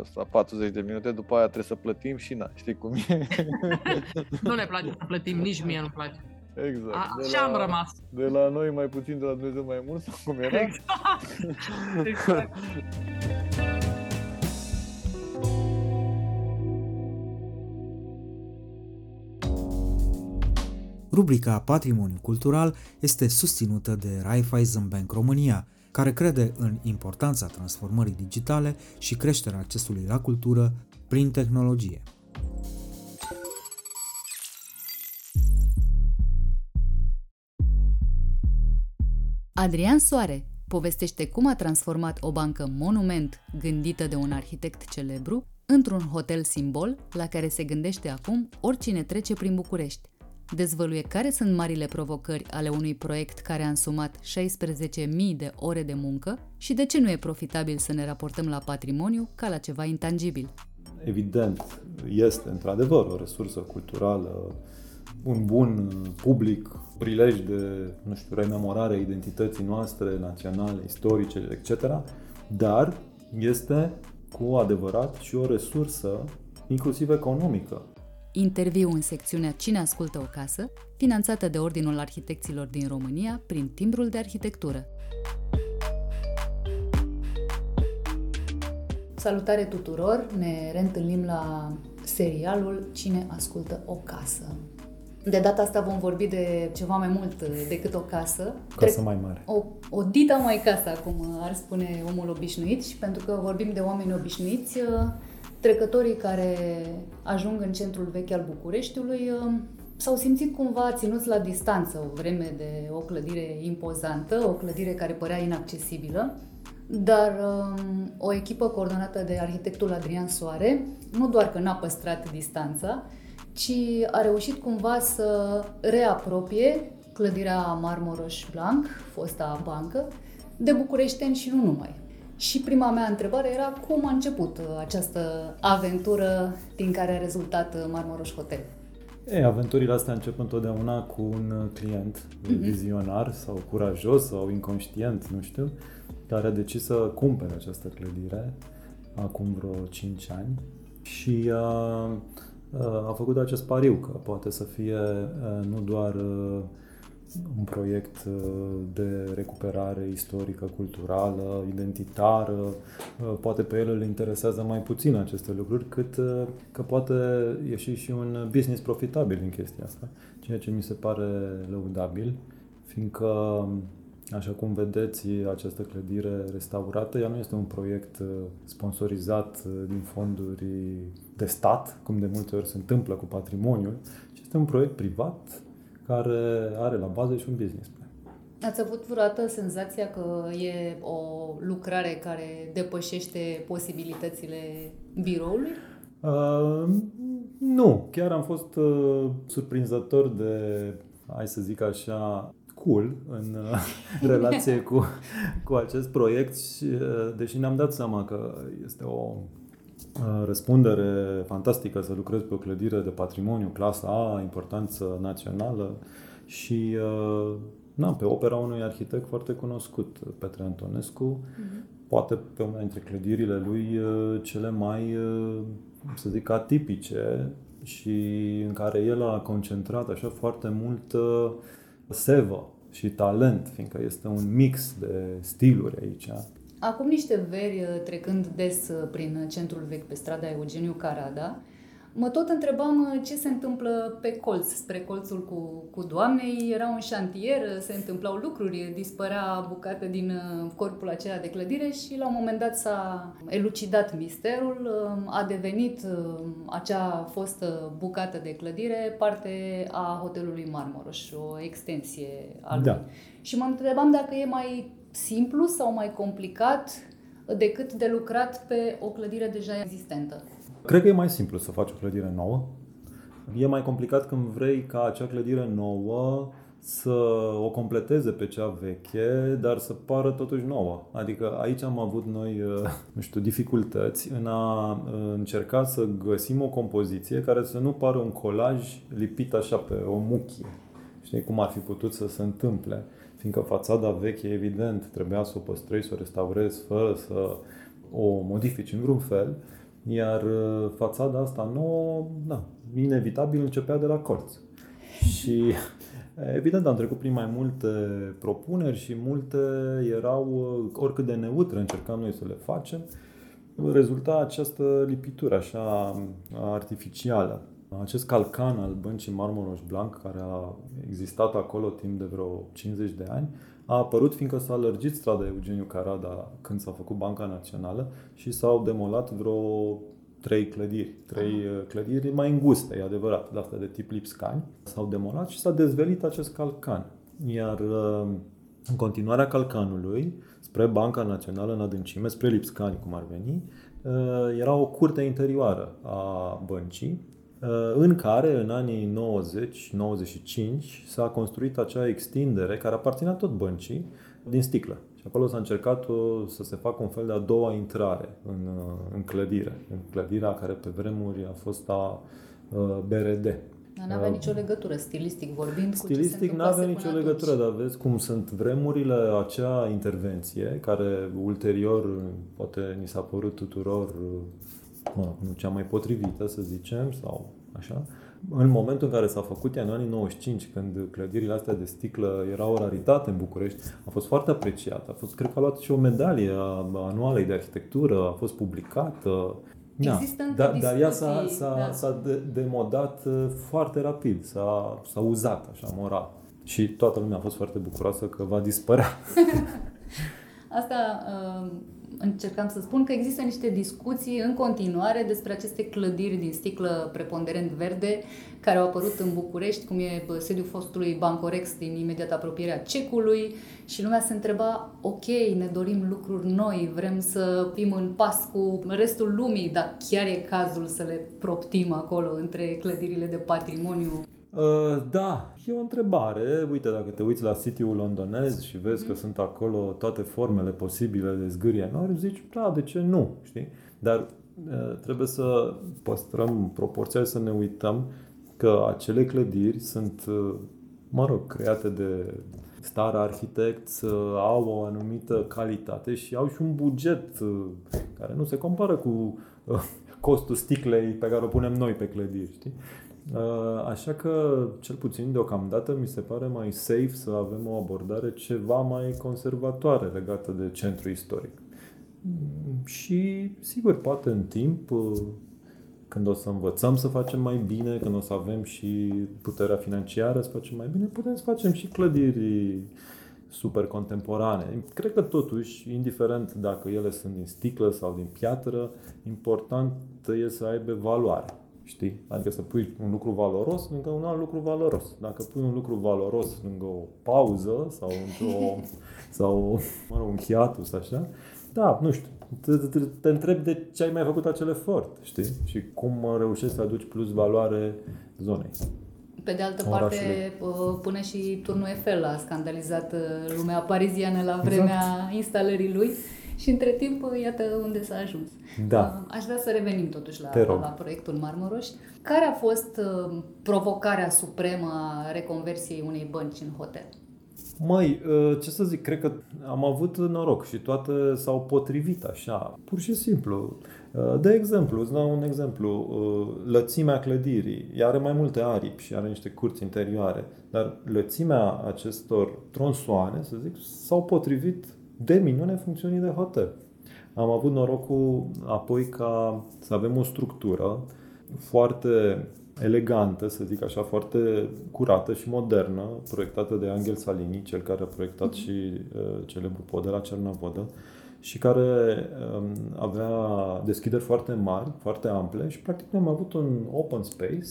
ăsta, 40 de minute, după aia trebuie să plătim și na, știi cum e. nu ne place să plătim, nici mie nu place. Exact. A, așa am rămas. De la noi mai puțin, de la Dumnezeu mai mult, sau cum era? Exact. exact. Rubrica Patrimoniu Cultural este susținută de Raiffeisen Bank România, care crede în importanța transformării digitale și creșterea accesului la cultură prin tehnologie. Adrian Soare povestește cum a transformat o bancă monument gândită de un arhitect celebru într-un hotel simbol la care se gândește acum oricine trece prin București dezvăluie care sunt marile provocări ale unui proiect care a însumat 16.000 de ore de muncă și de ce nu e profitabil să ne raportăm la patrimoniu ca la ceva intangibil. Evident, este într-adevăr o resursă culturală, un bun public, prilej de, nu știu, rememorare identității noastre naționale, istorice, etc., dar este cu adevărat și o resursă inclusiv economică interviu în secțiunea Cine ascultă o casă, finanțată de Ordinul Arhitecților din România prin timbrul de arhitectură. Salutare tuturor! Ne reîntâlnim la serialul Cine ascultă o casă. De data asta vom vorbi de ceva mai mult decât o casă. Casă mai mare. O, o dita mai casă, cum ar spune omul obișnuit și pentru că vorbim de oameni obișnuiți, Trecătorii care ajung în centrul vechi al Bucureștiului uh, s-au simțit cumva ținuți la distanță o vreme de o clădire impozantă, o clădire care părea inaccesibilă, dar um, o echipă coordonată de arhitectul Adrian Soare, nu doar că n-a păstrat distanța, ci a reușit cumva să reapropie clădirea Marmoroș Blanc, fosta bancă, de bucureșteni și nu numai. Și prima mea întrebare era cum a început această aventură din care a rezultat Marmoroș Hotel. E, aventurile astea încep întotdeauna cu un client mm-hmm. vizionar sau curajos sau inconștient, nu știu, care a decis să cumpere această clădire acum vreo 5 ani și a, a făcut acest pariu că poate să fie nu doar un proiect uh, de recuperare istorică, culturală, identitară. Uh, poate pe el îl interesează mai puțin aceste lucruri, cât uh, că poate ieși și un business profitabil din chestia asta, ceea ce mi se pare lăudabil, fiindcă Așa cum vedeți, această clădire restaurată, ea nu este un proiect sponsorizat din fonduri de stat, cum de multe ori se întâmplă cu patrimoniul, ci este un proiect privat care are la bază și un business plan. Ați avut vreodată senzația că e o lucrare care depășește posibilitățile biroului? Uh, nu, chiar am fost uh, surprinzător de, hai să zic așa, cool în uh, relație cu, cu acest proiect, și, uh, deși ne-am dat seama că este o uh, răspundere fantastică să lucrezi pe o clădire de patrimoniu, clasa A, importanță națională și na, pe opera unui arhitect foarte cunoscut, Petre Antonescu, mm-hmm. poate pe una dintre clădirile lui cele mai, să zic, atipice și în care el a concentrat așa foarte mult sevă și talent, fiindcă este un mix de stiluri aici. Acum niște veri uh, trecând des uh, prin centrul vechi pe strada Eugeniu Carada, Mă tot întrebam uh, ce se întâmplă pe colț, spre colțul cu, cu doamnei. Era un șantier, uh, se întâmplau lucruri, dispărea bucată din uh, corpul acela de clădire și la un moment dat s-a elucidat misterul. A devenit acea fostă bucată de clădire parte a hotelului Marmoroș, o extensie a lui. Da. Și mă întrebam dacă e mai simplu sau mai complicat decât de lucrat pe o clădire deja existentă. Cred că e mai simplu să faci o clădire nouă. E mai complicat când vrei ca acea clădire nouă să o completeze pe cea veche, dar să pară totuși nouă. Adică aici am avut noi, uh, nu știu, dificultăți în a uh, încerca să găsim o compoziție care să nu pară un colaj lipit așa pe o muchie. Știi cum ar fi putut să se întâmple? Fiindcă fațada veche, evident, trebuia să o păstrezi, să o restaurezi fără să o modifici în vreun fel. Iar uh, fațada asta nouă, da, inevitabil începea de la colț. Și evident am trecut prin mai multe propuneri și multe erau uh, oricât de neutre încercam noi să le facem. Rezulta această lipitură așa artificială. Acest calcan al băncii Marmoroș Blanc, care a existat acolo timp de vreo 50 de ani, a apărut fiindcă s-a lărgit strada Eugeniu Carada când s-a făcut Banca Națională și s-au demolat vreo trei clădiri, trei uh, clădiri mai înguste, e adevărat, de astea de tip lipscani, s-au demolat și s-a dezvelit acest calcan. Iar uh, în continuarea calcanului, spre Banca Națională în adâncime, spre Lipscani, cum ar veni, uh, era o curte interioară a băncii, în care în anii 90-95 s-a construit acea extindere care aparținea tot băncii din sticlă. Și acolo s-a încercat să se facă un fel de a doua intrare în, în clădire, în clădirea care pe vremuri a fost a BRD. Nu avea nicio legătură, stilistic vorbind, Stilistic nu avea nicio legătură, dar vezi cum sunt vremurile, acea intervenție, care ulterior poate ni s-a părut tuturor mă, nu cea mai potrivită, să zicem, sau așa. În momentul în care s-a făcut ea, în anii 95, când clădirile astea de sticlă erau o raritate în București, a fost foarte apreciată. A fost, cred că a luat și o medalie anualei de arhitectură, a fost publicată. Da. Există dar, dar ea s-a, s-a, da. s-a de, demodat uh, foarte rapid, s-a, s-a uzat așa moral. Și toată lumea a fost foarte bucuroasă că va dispărea. Asta uh, încercam să spun că există niște discuții în continuare despre aceste clădiri din sticlă preponderent verde care au apărut în București, cum e sediul fostului Bancorex din imediat apropierea Cecului și lumea se întreba, ok, ne dorim lucruri noi, vrem să fim în pas cu restul lumii, dar chiar e cazul să le proptim acolo între clădirile de patrimoniu. Uh, da, e o întrebare. Uite, dacă te uiți la City-ul londonez și vezi mm. că sunt acolo toate formele posibile de zgârie nori, zici, da, de ce nu? Știi? Dar uh, trebuie să păstrăm proporția să ne uităm că acele clădiri sunt, uh, mă rog, create de star arhitecți, au o anumită calitate și au și un buget care nu se compară cu costul sticlei pe care o punem noi pe clădiri, știi? Uh, așa că, cel puțin deocamdată, mi se pare mai safe să avem o abordare ceva mai conservatoare legată de centru istoric. Și, sigur, poate în timp, uh, când o să învățăm să facem mai bine, când o să avem și puterea financiară să facem mai bine, putem să facem și clădiri super contemporane. Cred că totuși, indiferent dacă ele sunt din sticlă sau din piatră, important e să aibă valoare. Știi? Adică să pui un lucru valoros lângă un alt lucru valoros. Dacă pui un lucru valoros lângă o pauză sau într-o, sau, mă rog, un hiatus, așa, da, nu știu, te, te, te întrebi de ce ai mai făcut acel efort, știi? Și cum reușești să aduci plus valoare zonei. Pe de altă parte, până și turnul Eiffel a scandalizat uh, lumea pariziană la vremea exact. instalării lui. Și între timp, iată unde s-a ajuns. Da. Aș vrea să revenim totuși la, la proiectul Marmoroș. Care a fost uh, provocarea supremă a reconversiei unei bănci în hotel? Măi, uh, ce să zic, cred că am avut noroc și toate s-au potrivit așa, pur și simplu. Uh, de exemplu, îți dau un exemplu, lățimea clădirii, ea are mai multe aripi și are niște curți interioare, dar lățimea acestor tronsoane, să zic, s-au potrivit de minune funcțiunii de hotel. Am avut norocul apoi ca să avem o structură foarte elegantă, să zic așa, foarte curată și modernă, proiectată de Angel Salini, cel care a proiectat și uh, celebrul pod de la Cernavodă, și care um, avea deschideri foarte mari, foarte ample și practic am avut un open space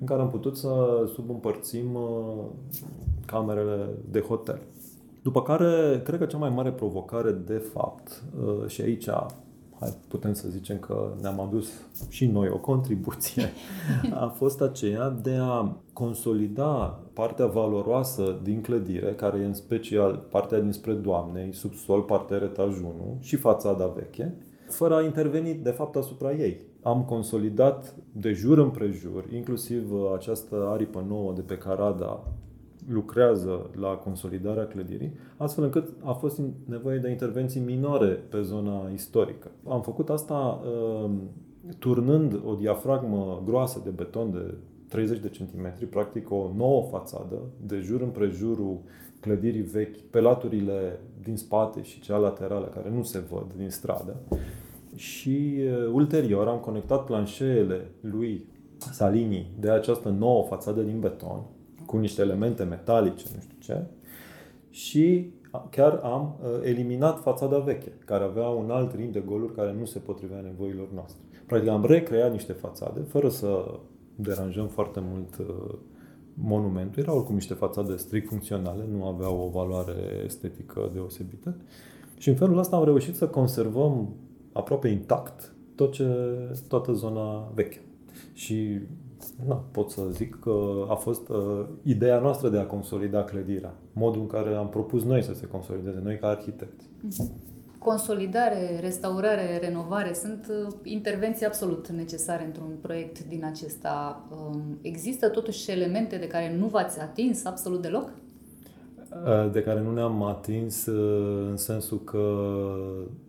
în care am putut să subîmpărțim uh, camerele de hotel. După care, cred că cea mai mare provocare, de fapt, uh, și aici hai, putem să zicem că ne-am adus și noi o contribuție, a fost aceea de a consolida partea valoroasă din clădire, care e în special partea dinspre Doamnei, subsol, partea etaj 1 și fațada veche, fără a interveni de fapt asupra ei. Am consolidat de jur împrejur, inclusiv această aripă nouă de pe Carada, lucrează la consolidarea clădirii, astfel încât a fost nevoie de intervenții minore pe zona istorică. Am făcut asta uh, turnând o diafragmă groasă de beton de 30 de centimetri, practic o nouă fațadă, de jur împrejurul clădirii vechi, pe laturile din spate și cea laterală, care nu se văd din stradă. Și uh, ulterior am conectat planșeele lui Salini de această nouă fațadă din beton, cu niște elemente metalice, nu știu ce, și chiar am uh, eliminat fațada veche, care avea un alt ring de goluri care nu se potrivea nevoilor noastre. Practic am recreat niște fațade, fără să deranjăm foarte mult uh, monumentul. Erau oricum niște fațade strict funcționale, nu aveau o valoare estetică deosebită. Și în felul ăsta am reușit să conservăm aproape intact tot ce, toată zona veche. Și na, pot să zic că a fost uh, ideea noastră de a consolida clădirea. Modul în care am propus noi să se consolideze, noi ca arhitecți. Mhm. Consolidare, restaurare, renovare sunt uh, intervenții absolut necesare într-un proiect din acesta. Um, există totuși elemente de care nu v-ați atins absolut deloc? Uh, de care nu ne-am atins uh, în sensul că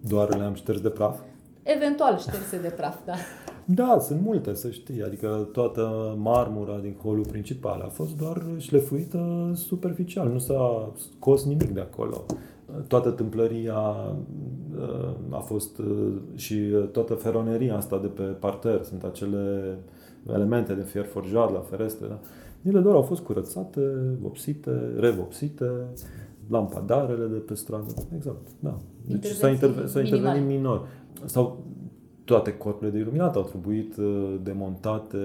doar le-am șters de praf? Eventual șterse de praf, da. Da, sunt multe, să știi. Adică toată marmura din holul principal a fost doar șlefuită superficial. Nu s-a scos nimic de acolo. Toată tâmplăria uh, a fost uh, și toată feroneria asta de pe parter. Sunt acele elemente de fier forjat la ferestre. Da? Ele doar au fost curățate, vopsite, revopsite lampadarele de pe stradă. Exact, da. Deci s-a, Intervenții interve- s-a minimale. intervenit minor. Sau toate corpurile de iluminat au trebuit uh, demontate,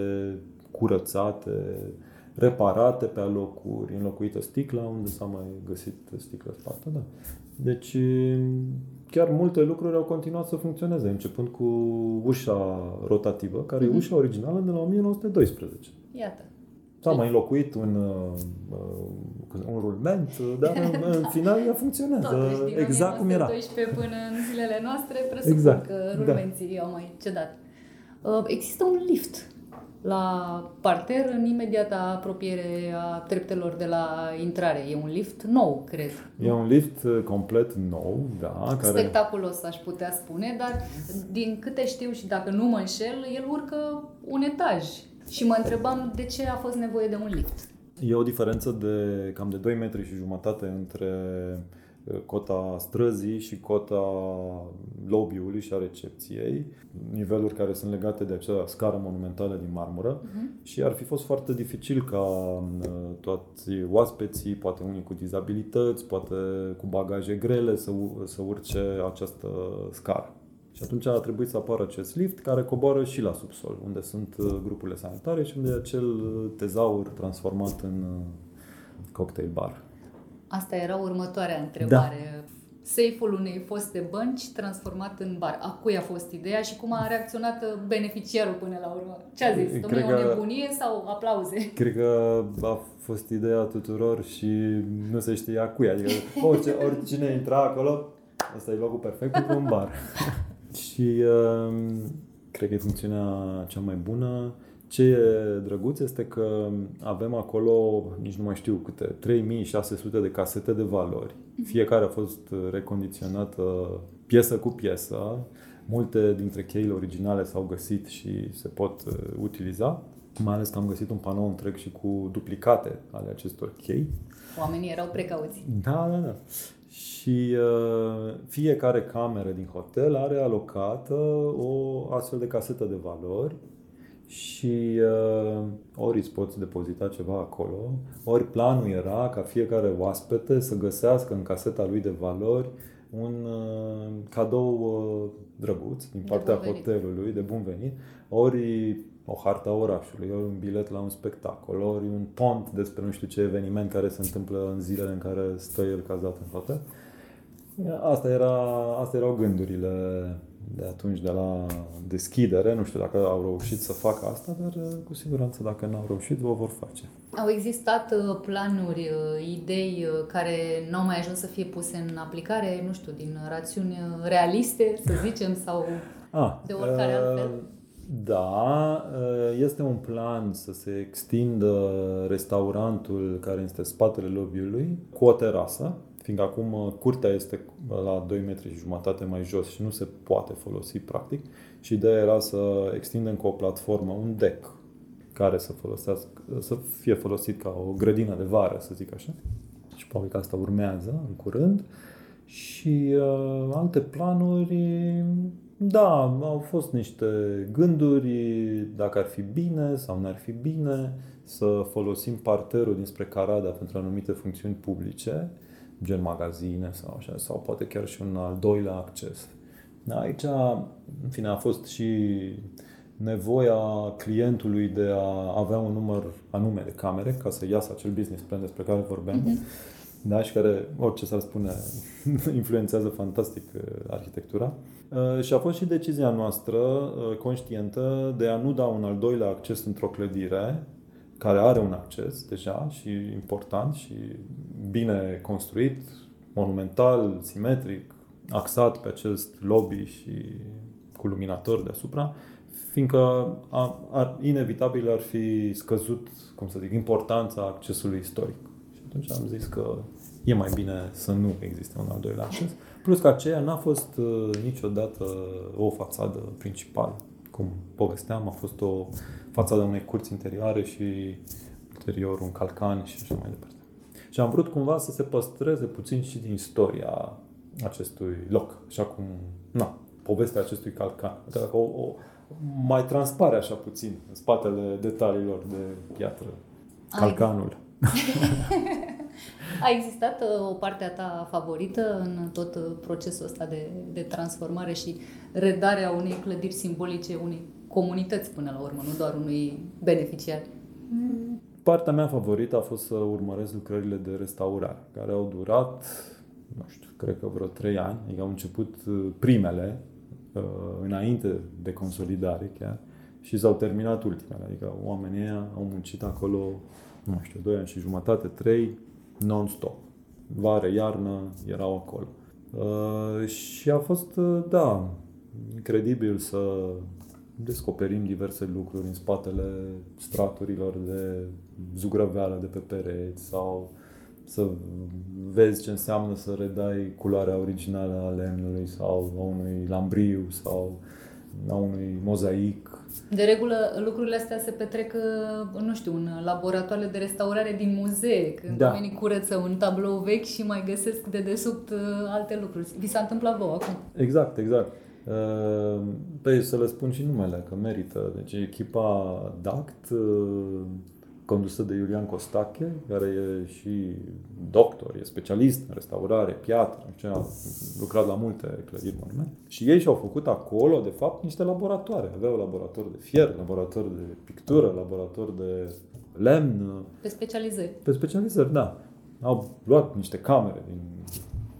curățate, reparate pe alocuri, înlocuită sticla unde s-a mai găsit sticlă spartă, da. Deci chiar multe lucruri au continuat să funcționeze, începând cu ușa rotativă, care e Mhm. ușa originală de la 1912. Iată. S-a mai înlocuit un, uh, uh, un rulment, dar în, în final ea funcționează Totuși, din exact cum era. 1912 până în zilele noastre, presupun Exact, că da. rulmenții au mai cedat. Uh, Există un lift la parter în imediata apropiere a treptelor de la intrare. E un lift nou, cred. E un lift uh, complet nou, da, care... Spectaculos, aș putea spune, dar din câte știu și dacă nu mă înșel, el urcă un etaj. Și mă întrebam de ce a fost nevoie de un lift. E o diferență de cam de 2 metri și jumătate între uh, cota străzii și cota lobby-ului și a recepției, niveluri care sunt legate de acea scară monumentală din marmură Mhm. și ar fi fost foarte dificil ca uh, toți oaspeții, poate unii cu dizabilități, poate cu bagaje grele să, u- să urce această scară. Și atunci a trebuit să apară acest lift care coboară și la subsol, unde sunt uh, grupurile sanitare și unde e acel uh, tezaur transformat în uh, cocktail bar. Asta era următoarea întrebare. Da. Seiful unei foste bănci transformat în bar. A cui a fost ideea și cum a reacționat uh, beneficiarul până la urmă? Ce a zis? Cred Domnule, o că- nebunie sau aplauze? Cred că a fost ideea tuturor și nu se știa cui. Adică orice, oricine intra acolo, ăsta e locul perfect pentru un bar. și uh, cred că e funcțiunea cea mai bună. Ce e drăguț este că avem acolo, nici nu mai știu câte, 3600 de casete de valori. Fiecare a fost recondiționată piesă cu piesă. Multe dintre cheile originale s-au găsit și se pot uh, utiliza. Mai ales că am găsit un panou întreg și cu duplicate ale acestor chei. Oamenii erau precauți. Da, da, da. Și uh, fiecare cameră din hotel are alocată o astfel de casetă de valori și uh, ori îți poți depozita ceva acolo, ori planul era ca fiecare oaspete să găsească în caseta lui de valori un uh, cadou uh, drăguț din De partea bun venit. hotelului, de bun venit, ori o harta orașului, ori un bilet la un spectacol, ori un pont despre nu știu ce eveniment care se întâmplă în zilele în care stă el cazat în hotel. Asta, era, asta erau gândurile de atunci, de la deschidere. Nu știu dacă au reușit să facă asta, dar uh, cu siguranță dacă n-au reușit, o vor face. Au existat uh, planuri, uh, idei uh, care n-au mai ajuns să fie puse în aplicare, nu știu, din rațiuni uh, realiste, să zicem, sau Ah, De oricare uh, altfel? Da, uh, este un plan să se extindă restaurantul care este în spatele lobby-ului cu o terasă, fiindcă acum uh, curtea este la 2 metri și jumătate mai jos și nu se poate folosi practic și ideea era să extindem cu o platformă, un deck care să, folosească, să fie folosit ca o grădină de vară, să zic așa. Și probabil că asta urmează în curând. Și uh, alte planuri, da, au fost niște gânduri dacă ar fi bine sau n-ar fi bine să folosim parterul dinspre Carada pentru anumite funcțiuni publice, gen magazine sau așa, sau poate chiar și un al doilea acces. Aici, în fine, a fost și nevoia clientului de a avea un număr anume de camere ca să iasă acel business plan despre care vorbeam. Mm-hmm. Da, și care, orice s-ar spune, influențează fantastic uh, arhitectura. Uh, Și a fost și decizia noastră uh, conștientă de a nu da un al doilea acces într-o clădire care are un acces deja și important și bine construit, monumental, simetric, axat pe acest lobby și cu luminator deasupra, fiindcă a, a, inevitabil ar fi scăzut, cum să zic, importanța accesului istoric. Și atunci am zis că e mai bine să nu existe un al doilea acces. Plus că aceea n-a fost uh, niciodată o fațadă principală. Cum povesteam, a fost o fațadă unei curți interioare și ulterior un calcan și așa mai departe. Și am vrut cumva să se păstreze puțin și din istoria acestui loc, așa cum, na, povestea acestui calcan. Dacă o, o, mai transpare așa puțin în spatele detaliilor de piatră. Ai. Calcanul. A existat uh, o parte a ta favorită în tot uh, procesul ăsta de, de transformare și redarea unei clădiri simbolice, unei comunități până la urmă, nu doar unui beneficiar? Partea mea favorită a fost să urmăresc lucrările de restaurare, care au durat, nu știu, cred că vreo trei ani, adică au început uh, primele, înainte de consolidare chiar, și s-au terminat ultimele. Adică oamenii ăia au muncit acolo, nu știu, 2 ani și jumătate, 3, non-stop. Vară, iarnă, erau acolo. Uh, și a fost, uh, da, incredibil să descoperim diverse lucruri în spatele straturilor de zugrăveală de pe pereți sau să vezi ce înseamnă să redai culoarea originală a lemnului sau a unui lambriu sau a unui mozaic de regulă, lucrurile astea se petrec, uh, nu știu, în laboratoarele de restaurare din muzee, când da. oamenii curăță un tablou vechi și mai găsesc de desubt uh, alte lucruri. Vi s-a întâmplat vouă acum? Exact, exact. Uh, păi să le spun și numele, că merită. Deci echipa DACT condusă de Iulian Costache, care e și doctor, e specialist în restaurare, piatră, ce a lucrat la multe clădiri monumente. Și ei și-au făcut acolo, de fapt, niște laboratoare. Aveau laborator de fier, laborator de pictură, laborator de lemn. Pe specializări. Pe specializări, da. Au luat niște camere din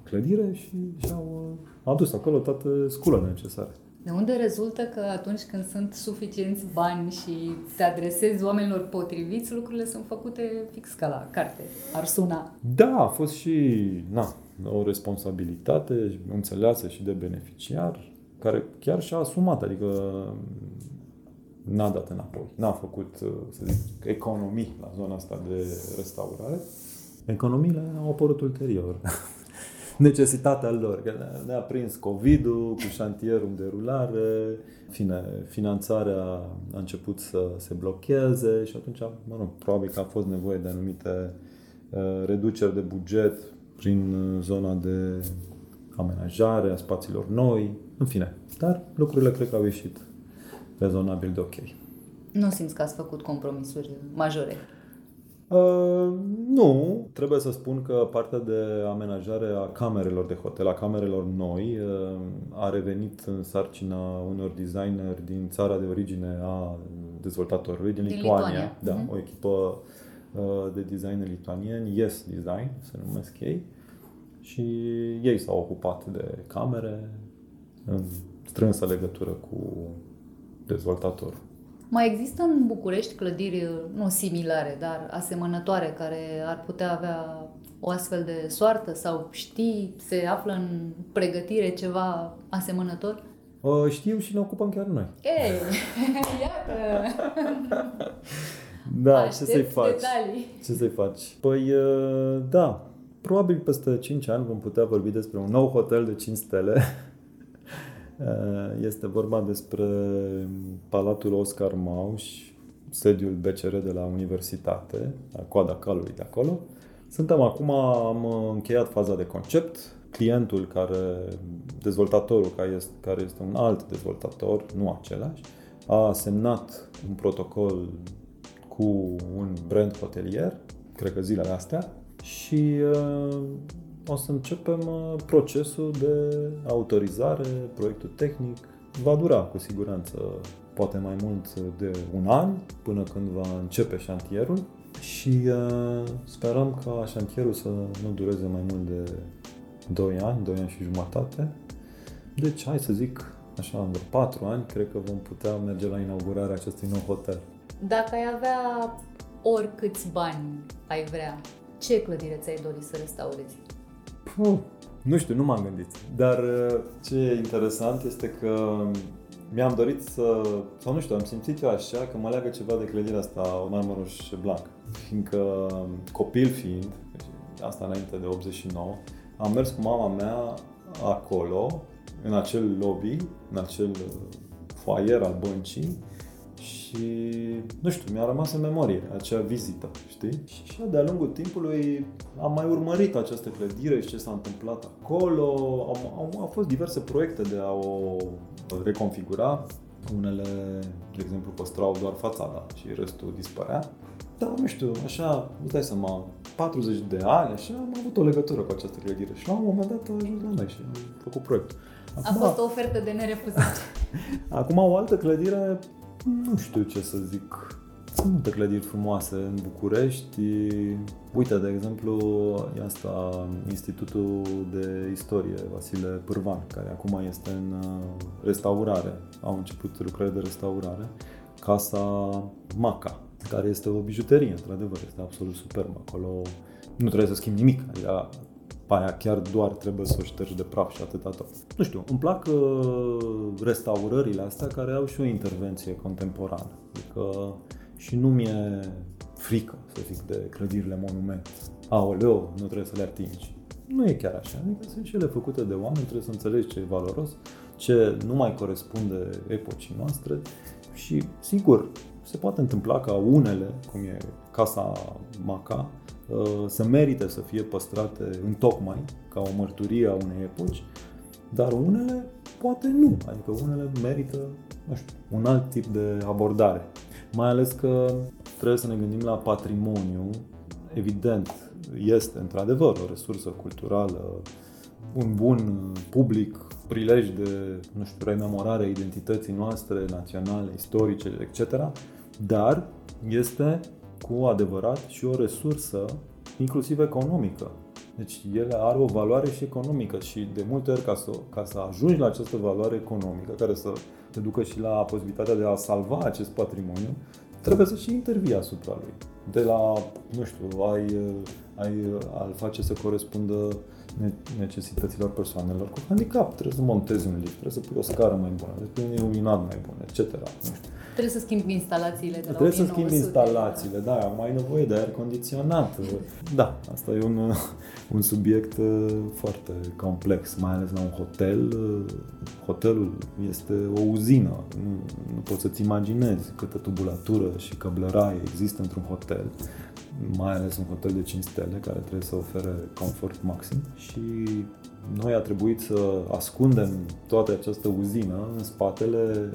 clădire și și-au adus acolo toate sculele necesare. De unde rezultă că atunci când sunt suficienți bani și te adresezi oamenilor potriviți, lucrurile sunt făcute fix ca la carte. Ar suna. Da, a fost și na, o responsabilitate înțeleasă și de beneficiar, care chiar și-a asumat, adică n-a dat înapoi. N-a făcut, să zic, economii la zona asta de restaurare. Economiile au apărut ulterior. necesitatea lor. Că ne-a prins COVID-ul cu șantierul în derulare, fine, finanțarea a început să se blocheze și atunci, mă rog, probabil că a fost nevoie de anumite uh, reduceri de buget prin uh, zona de amenajare a spațiilor noi, în fine. Dar lucrurile cred că au ieșit rezonabil de ok. Nu simți că ați făcut compromisuri majore? Uh, nu, trebuie să spun că partea de amenajare a camerelor de hotel, a camerelor noi, uh, a revenit în sarcina unor designeri din țara de origine a dezvoltatorului, din, din Lituania. Lituania. Da, uh-huh. o echipă uh, de designeri lituanieni, Yes Design, se numesc ei. Și ei s-au ocupat de camere în strânsă legătură cu dezvoltatorul. Mai există în București clădiri, nu similare, dar asemănătoare, care ar putea avea o astfel de soartă sau știi, se află în pregătire ceva asemănător? O, știu și ne ocupăm chiar noi. Ei, iată! da, Aștept ce să-i faci? Detalii. Ce să-i faci? Păi, da, probabil peste 5 ani vom putea vorbi despre un nou hotel de 5 stele Eh, este vorba despre Palatul Oscar Mauș, sediul BCR de la Universitate, la coada calului de acolo. Suntem acum, am încheiat faza de concept. Clientul care, dezvoltatorul care este, care este un alt dezvoltator, nu același, a semnat un protocol cu un brand hotelier, cred că zilele astea, și uh, o să începem uh, procesul de autorizare, proiectul tehnic. Va dura cu siguranță poate mai mult de un an până când va începe șantierul și uh, sperăm ca șantierul să nu dureze mai mult de 2 ani, 2 ani și jumătate. Deci, hai să zic, așa, în 4 ani, cred că vom putea merge la inaugurarea acestui nou hotel. Dacă ai avea oricâți bani ai vrea, ce clădire ți-ai dori să restaurezi? Puh, nu știu, nu m-am gândit. Dar uh, ce e interesant este că mi-am dorit să, sau nu știu, am simțit eu așa că mă leagă ceva de clădirea asta, o Marmaruș Blanc. Fiindcă um, copil fiind, deci asta înainte de 89, am mers cu mama mea acolo, în acel lobby, în acel uh, foaier al băncii și, nu știu, mi-a rămas în memorie acea vizită, știi? Și așa, de-a lungul timpului am mai urmărit această clădire și ce s-a întâmplat acolo. Au, au, au fost diverse proiecte de a o reconfigura. Unele, de exemplu, păstrau doar fațada și restul dispărea. Dar, nu știu, așa, îți dai seama, 40 de ani, și am avut o legătură cu această clădire. Și la un moment dat a ajuns la noi și am făcut proiectul. Acum, a fost o ofertă de nerefuzat. Acum o altă clădire, nu știu ce să zic. Sunt multe clădiri frumoase în București. Uite, de exemplu, e asta Institutul de Istorie Vasile Pârvan, care acum este în uh, restaurare. Au început lucrări de restaurare. Casa Maca, care este o bijuterie, într-adevăr, este absolut superb. Acolo nu trebuie să schimbi nimic. Adică aia chiar doar trebuie să o ștergi de praf și atâta tot. Nu știu, îmi plac uh, restaurările astea care au și o intervenție contemporană. Adică și nu mi-e frică, să zic, de clădirile monument. Aoleo, nu trebuie să le atingi. Nu e chiar așa. Adică sunt cele făcute de oameni, trebuie să înțelegi ce e valoros, ce nu mai corespunde epocii noastre și, sigur, se poate întâmpla ca unele, cum e Casa Maca, uh, să merite să fie păstrate în tocmai ca o mărturie a unei epoci, dar unele poate nu, adică unele merită, nu știu, un alt tip de abordare. Mai ales că trebuie să ne gândim la patrimoniu, evident, este într-adevăr o resursă culturală, un bun public, prilej de, nu știu, rememorare identității noastre naționale, istorice, etc., dar este cu adevărat și o resursă inclusiv economică. Deci el are o valoare și economică și de multe ori ca să, ca să ajungi la această valoare economică care să te ducă și la posibilitatea de a salva acest patrimoniu, trebuie să și intervii asupra lui. De la, nu știu, ai, ai al face să corespundă necesităților persoanelor cu handicap. Trebuie să montezi un lift, trebuie să pui o scară mai bună, trebuie să pui un iluminat mai bun, etc. Nu știu. Trebuie să schimbi instalațiile de la Trebuie să schimbi instalațiile, da, mai ai nevoie de aer condiționat. Da, asta e un, un subiect uh, foarte complex, mai ales la un hotel. Uh, hotelul este o uzină, nu, nu poți să-ți imaginezi câtă tubulatură și căblăraie există într-un hotel mai ales un hotel de 5 stele care trebuie să ofere confort maxim și noi a trebuit să ascundem toată această uzină în spatele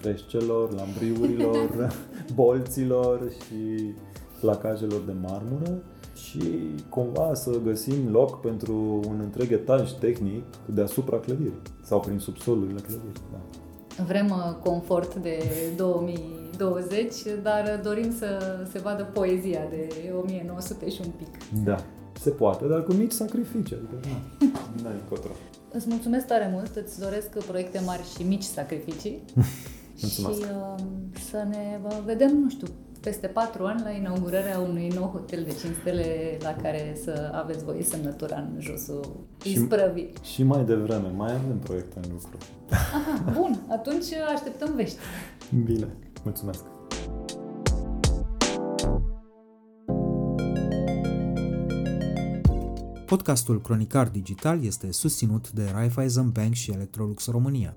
freșcelor, lambriurilor, bolților și placajelor de marmură și cumva să găsim loc pentru un întreg etaj tehnic deasupra clădirii sau prin subsolurile clădirii. Da. Vrem uh, confort de 2020, dar dorim să se vadă poezia de 1900 și un pic. Da, se poate, dar cu mici sacrificii. Adică, nu, n-ai încotro. Îți mulțumesc tare mult, îți doresc proiecte mari și mici sacrificii. Mulțumesc. Și uh, să ne vedem, nu știu, peste patru ani la inaugurarea unui nou hotel de 5 stele la care să aveți voie semnătura în josul isprăvii. Și, și mai devreme, mai avem proiecte în lucru. Aha, bun, atunci așteptăm vești. Bine, mulțumesc. Podcastul Cronicar Digital este susținut de Raiffeisen Bank și Electrolux România.